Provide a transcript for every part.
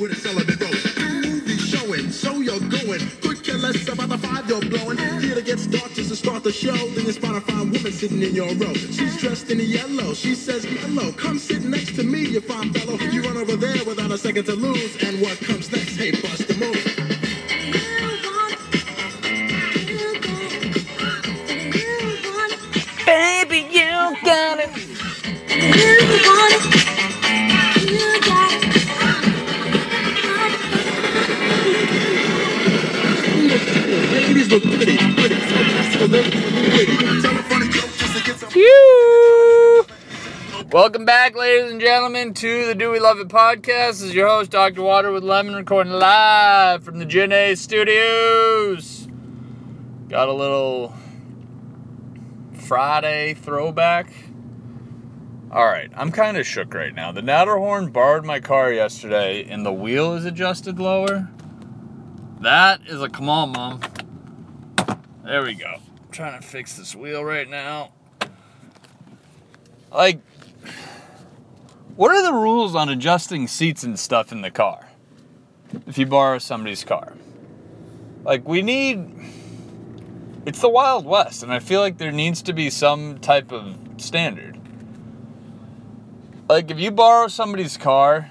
with a celibate roast. Movie showing, so you're going. Could care less about the five you're blowing. Theater gets dark just to start the show. Then you spot a fine woman sitting in your row. She's dressed in yellow. She says, hello, come sit next to me, you fine fellow. You run over there without a second to lose. And what comes next? Hey, bust the move. Baby, you got it. Ladies look pretty, Welcome back, ladies and gentlemen, to the Do We Love It podcast. This is your host, Dr. Water with Lemon, recording live from the Gen A studios. Got a little Friday throwback. All right, I'm kind of shook right now. The Natterhorn borrowed my car yesterday, and the wheel is adjusted lower. That is a come on, mom. There we go. I'm trying to fix this wheel right now. Like, what are the rules on adjusting seats and stuff in the car? If you borrow somebody's car, like we need. It's the Wild West, and I feel like there needs to be some type of standard. Like, if you borrow somebody's car,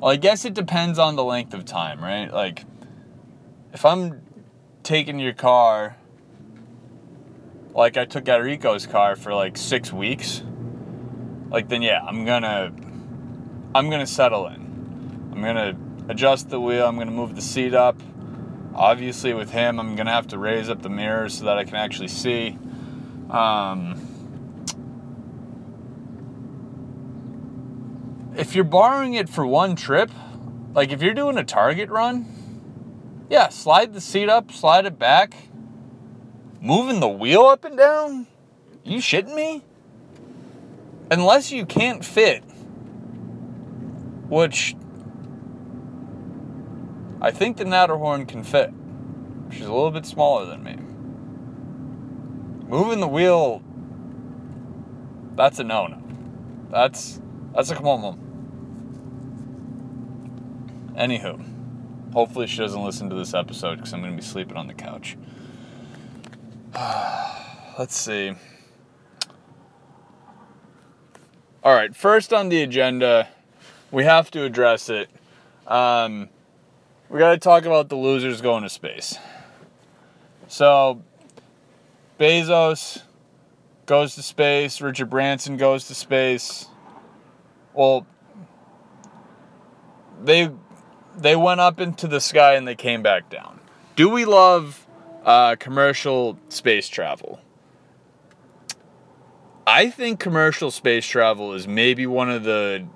well, I guess it depends on the length of time, right? Like, if I'm taking your car, like I took Enrico's car for like six weeks, like then yeah, I'm gonna, I'm gonna settle in. I'm gonna adjust the wheel. I'm gonna move the seat up. Obviously, with him, I'm gonna have to raise up the mirrors so that I can actually see. Um, if you're borrowing it for one trip, like if you're doing a Target run, yeah, slide the seat up, slide it back. Moving the wheel up and down? You shitting me? Unless you can't fit, which I think the Natterhorn can fit. She's a little bit smaller than me. Moving the wheel, that's a no-no. That's that's a come on, mom. Anywho, hopefully she doesn't listen to this episode because I'm going to be sleeping on the couch. Let's see. All right, first on the agenda, we have to address it. Um, we got to talk about the losers going to space. So, Bezos goes to space, Richard Branson goes to space. Well, they they went up into the sky and they came back down. Do we love uh, commercial space travel? I think commercial space travel is maybe one of the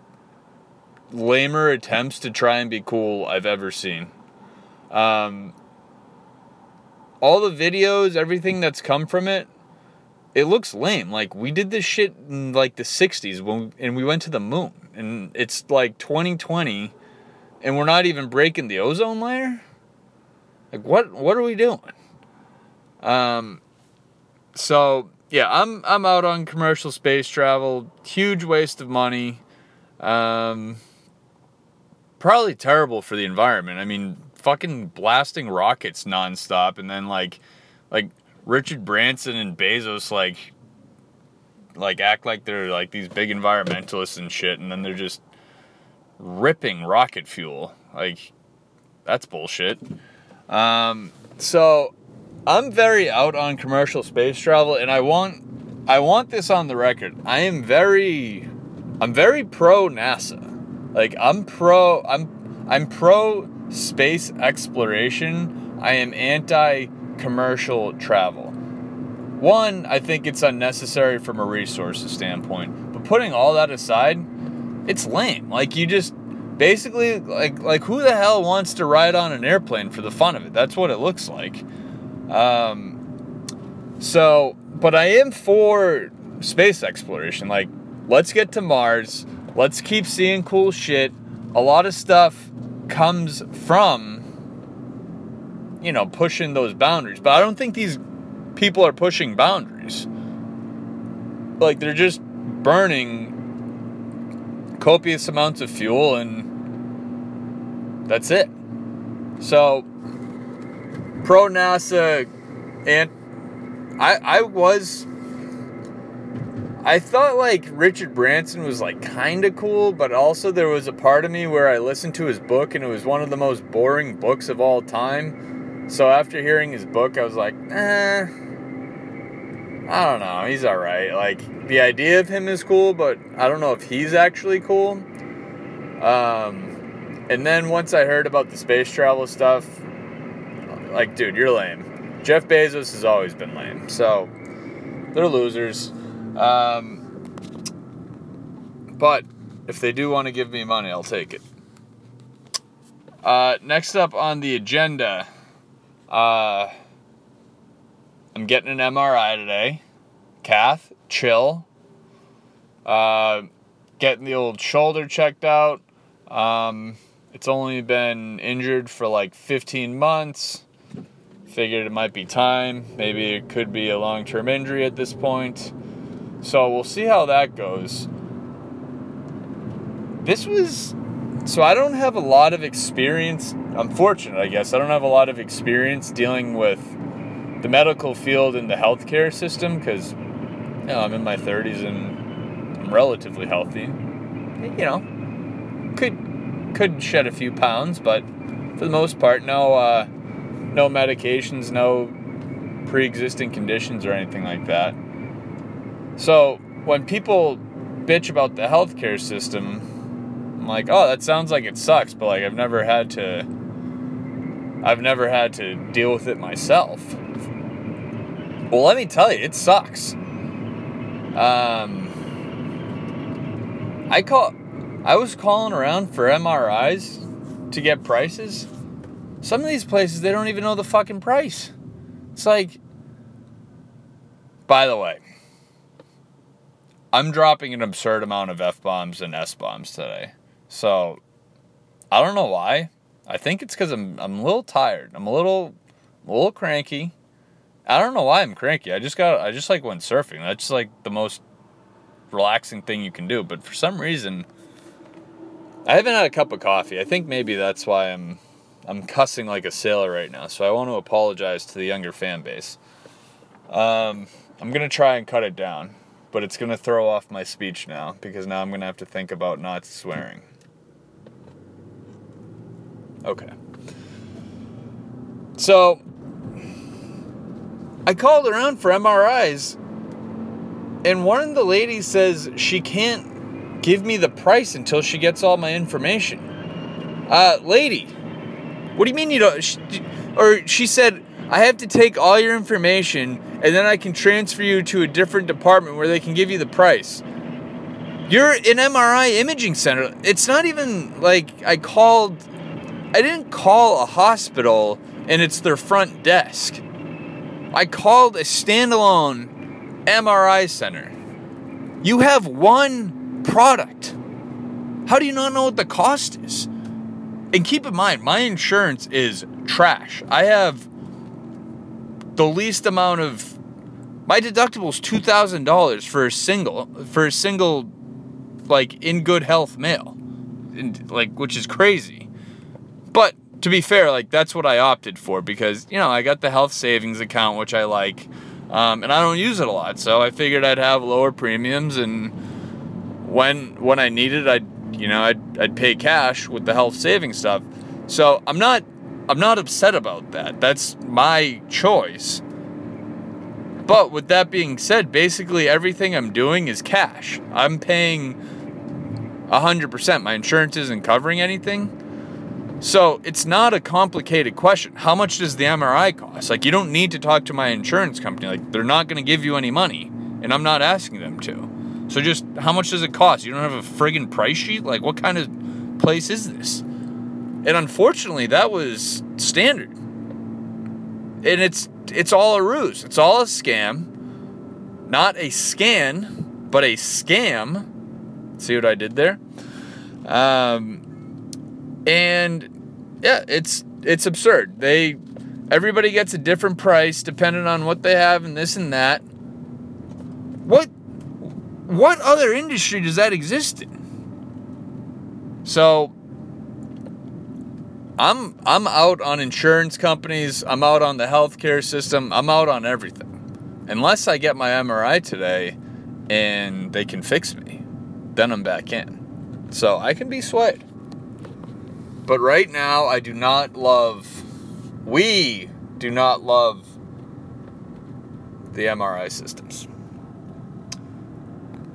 lamer attempts to try and be cool I've ever seen. Um, all the videos, everything that's come from it, it looks lame. Like we did this shit in like the 60s when and we went to the moon and it's like 2020 and we're not even breaking the ozone layer? Like what what are we doing? Um so yeah, I'm I'm out on commercial space travel. Huge waste of money. Um probably terrible for the environment. I mean, fucking blasting rockets nonstop and then like like Richard Branson and Bezos like like act like they're like these big environmentalists and shit and then they're just ripping rocket fuel. Like, that's bullshit. Um, so I'm very out on commercial space travel, and I want I want this on the record. I am very I'm very pro NASA. Like I'm pro I'm I'm pro space exploration. I am anti commercial travel. One, I think it's unnecessary from a resources standpoint. But putting all that aside, it's lame. Like you just basically like like who the hell wants to ride on an airplane for the fun of it? That's what it looks like. Um, so, but I am for space exploration. Like, let's get to Mars. Let's keep seeing cool shit. A lot of stuff comes from you know pushing those boundaries, but I don't think these people are pushing boundaries. Like they're just burning copious amounts of fuel and that's it. So, pro NASA, and I I was. I thought like Richard Branson was like kind of cool, but also there was a part of me where I listened to his book and it was one of the most boring books of all time. So after hearing his book, I was like, eh, I don't know. He's all right. Like the idea of him is cool, but I don't know if he's actually cool. Um, and then once I heard about the space travel stuff, like, dude, you're lame. Jeff Bezos has always been lame. So they're losers. Um, but if they do want to give me money, I'll take it. Uh, next up on the agenda, uh, I'm getting an MRI today. Cath, chill. Uh, getting the old shoulder checked out. Um, it's only been injured for like 15 months. Figured it might be time. Maybe it could be a long term injury at this point. So we'll see how that goes. This was. So I don't have a lot of experience. I'm fortunate, I guess. I don't have a lot of experience dealing with the medical field and the healthcare system because, you know, I'm in my 30s and I'm relatively healthy. You know, could could shed a few pounds, but for the most part, no uh, no medications, no pre-existing conditions or anything like that. So when people bitch about the healthcare system, I'm like, oh, that sounds like it sucks, but like I've never had to I've never had to deal with it myself. Well, let me tell you, it sucks. Um I call I was calling around for MRIs to get prices. Some of these places they don't even know the fucking price. It's like by the way, I'm dropping an absurd amount of F bombs and S bombs today. So I don't know why. I think it's because I'm I'm a little tired. I'm a little a little cranky. I don't know why I'm cranky. I just got I just like went surfing. That's just like the most relaxing thing you can do. But for some reason I haven't had a cup of coffee. I think maybe that's why I'm I'm cussing like a sailor right now. So I want to apologize to the younger fan base. Um, I'm gonna try and cut it down but it's going to throw off my speech now because now I'm going to have to think about not swearing. Okay. So, I called around for MRIs, and one of the ladies says she can't give me the price until she gets all my information. Uh, lady, what do you mean you don't? She, or she said, I have to take all your information and then I can transfer you to a different department where they can give you the price. You're an MRI imaging center. It's not even like I called, I didn't call a hospital and it's their front desk. I called a standalone MRI center. You have one product. How do you not know what the cost is? And keep in mind, my insurance is trash. I have the least amount of my deductible is two thousand dollars for a single for a single like in good health male, and, like which is crazy. To be fair, like that's what I opted for because you know I got the health savings account which I like, um, and I don't use it a lot, so I figured I'd have lower premiums and when when I needed, I'd you know I'd I'd pay cash with the health savings stuff. So I'm not I'm not upset about that. That's my choice. But with that being said, basically everything I'm doing is cash. I'm paying 100%. My insurance isn't covering anything. So it's not a complicated question. How much does the MRI cost? Like, you don't need to talk to my insurance company. Like, they're not going to give you any money, and I'm not asking them to. So just how much does it cost? You don't have a friggin' price sheet? Like, what kind of place is this? And unfortunately, that was standard. And it's it's all a ruse. It's all a scam. Not a scan, but a scam. See what I did there? Um, and yeah, it's it's absurd. They everybody gets a different price depending on what they have and this and that. What what other industry does that exist in? So I'm I'm out on insurance companies. I'm out on the healthcare system. I'm out on everything. Unless I get my MRI today and they can fix me, then I'm back in. So I can be swayed. But right now, I do not love. We do not love the MRI systems.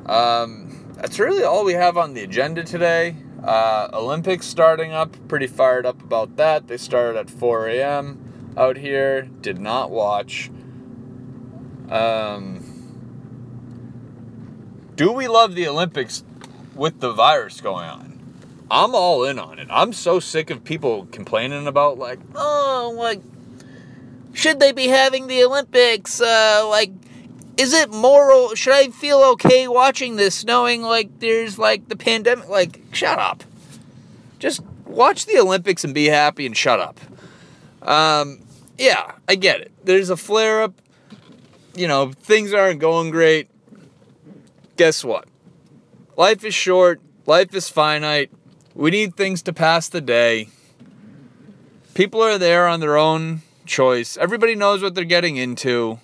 Um, that's really all we have on the agenda today. Uh, Olympics starting up, pretty fired up about that. They started at 4 a.m. out here. Did not watch. Um, do we love the Olympics with the virus going on? I'm all in on it. I'm so sick of people complaining about like, oh, like, should they be having the Olympics? Uh, like, is it moral? Should I feel okay watching this, knowing like there's like the pandemic? Like, shut up. Just watch the Olympics and be happy and shut up. Um, yeah, I get it. There's a flare up. You know, things aren't going great. Guess what? Life is short. Life is finite. We need things to pass the day. People are there on their own choice. Everybody knows what they're getting into.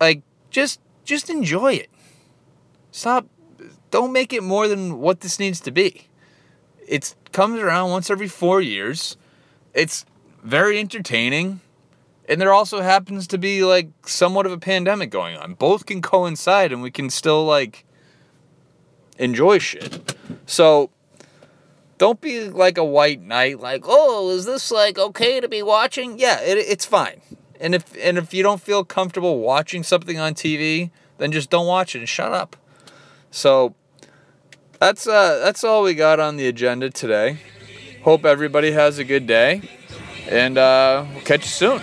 Like just just enjoy it. Stop don't make it more than what this needs to be. It comes around once every 4 years. It's very entertaining. And there also happens to be like somewhat of a pandemic going on. Both can coincide and we can still like enjoy shit. So don't be like a white knight, like, oh, is this like okay to be watching? Yeah, it, it's fine. And if and if you don't feel comfortable watching something on TV, then just don't watch it and shut up. So that's uh that's all we got on the agenda today. Hope everybody has a good day, and uh, we'll catch you soon.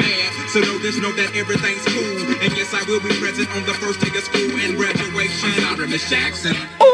everything's cool. And yes, I will be present on the first day of school and graduation. I'm sorry, Miss Jackson. Ooh.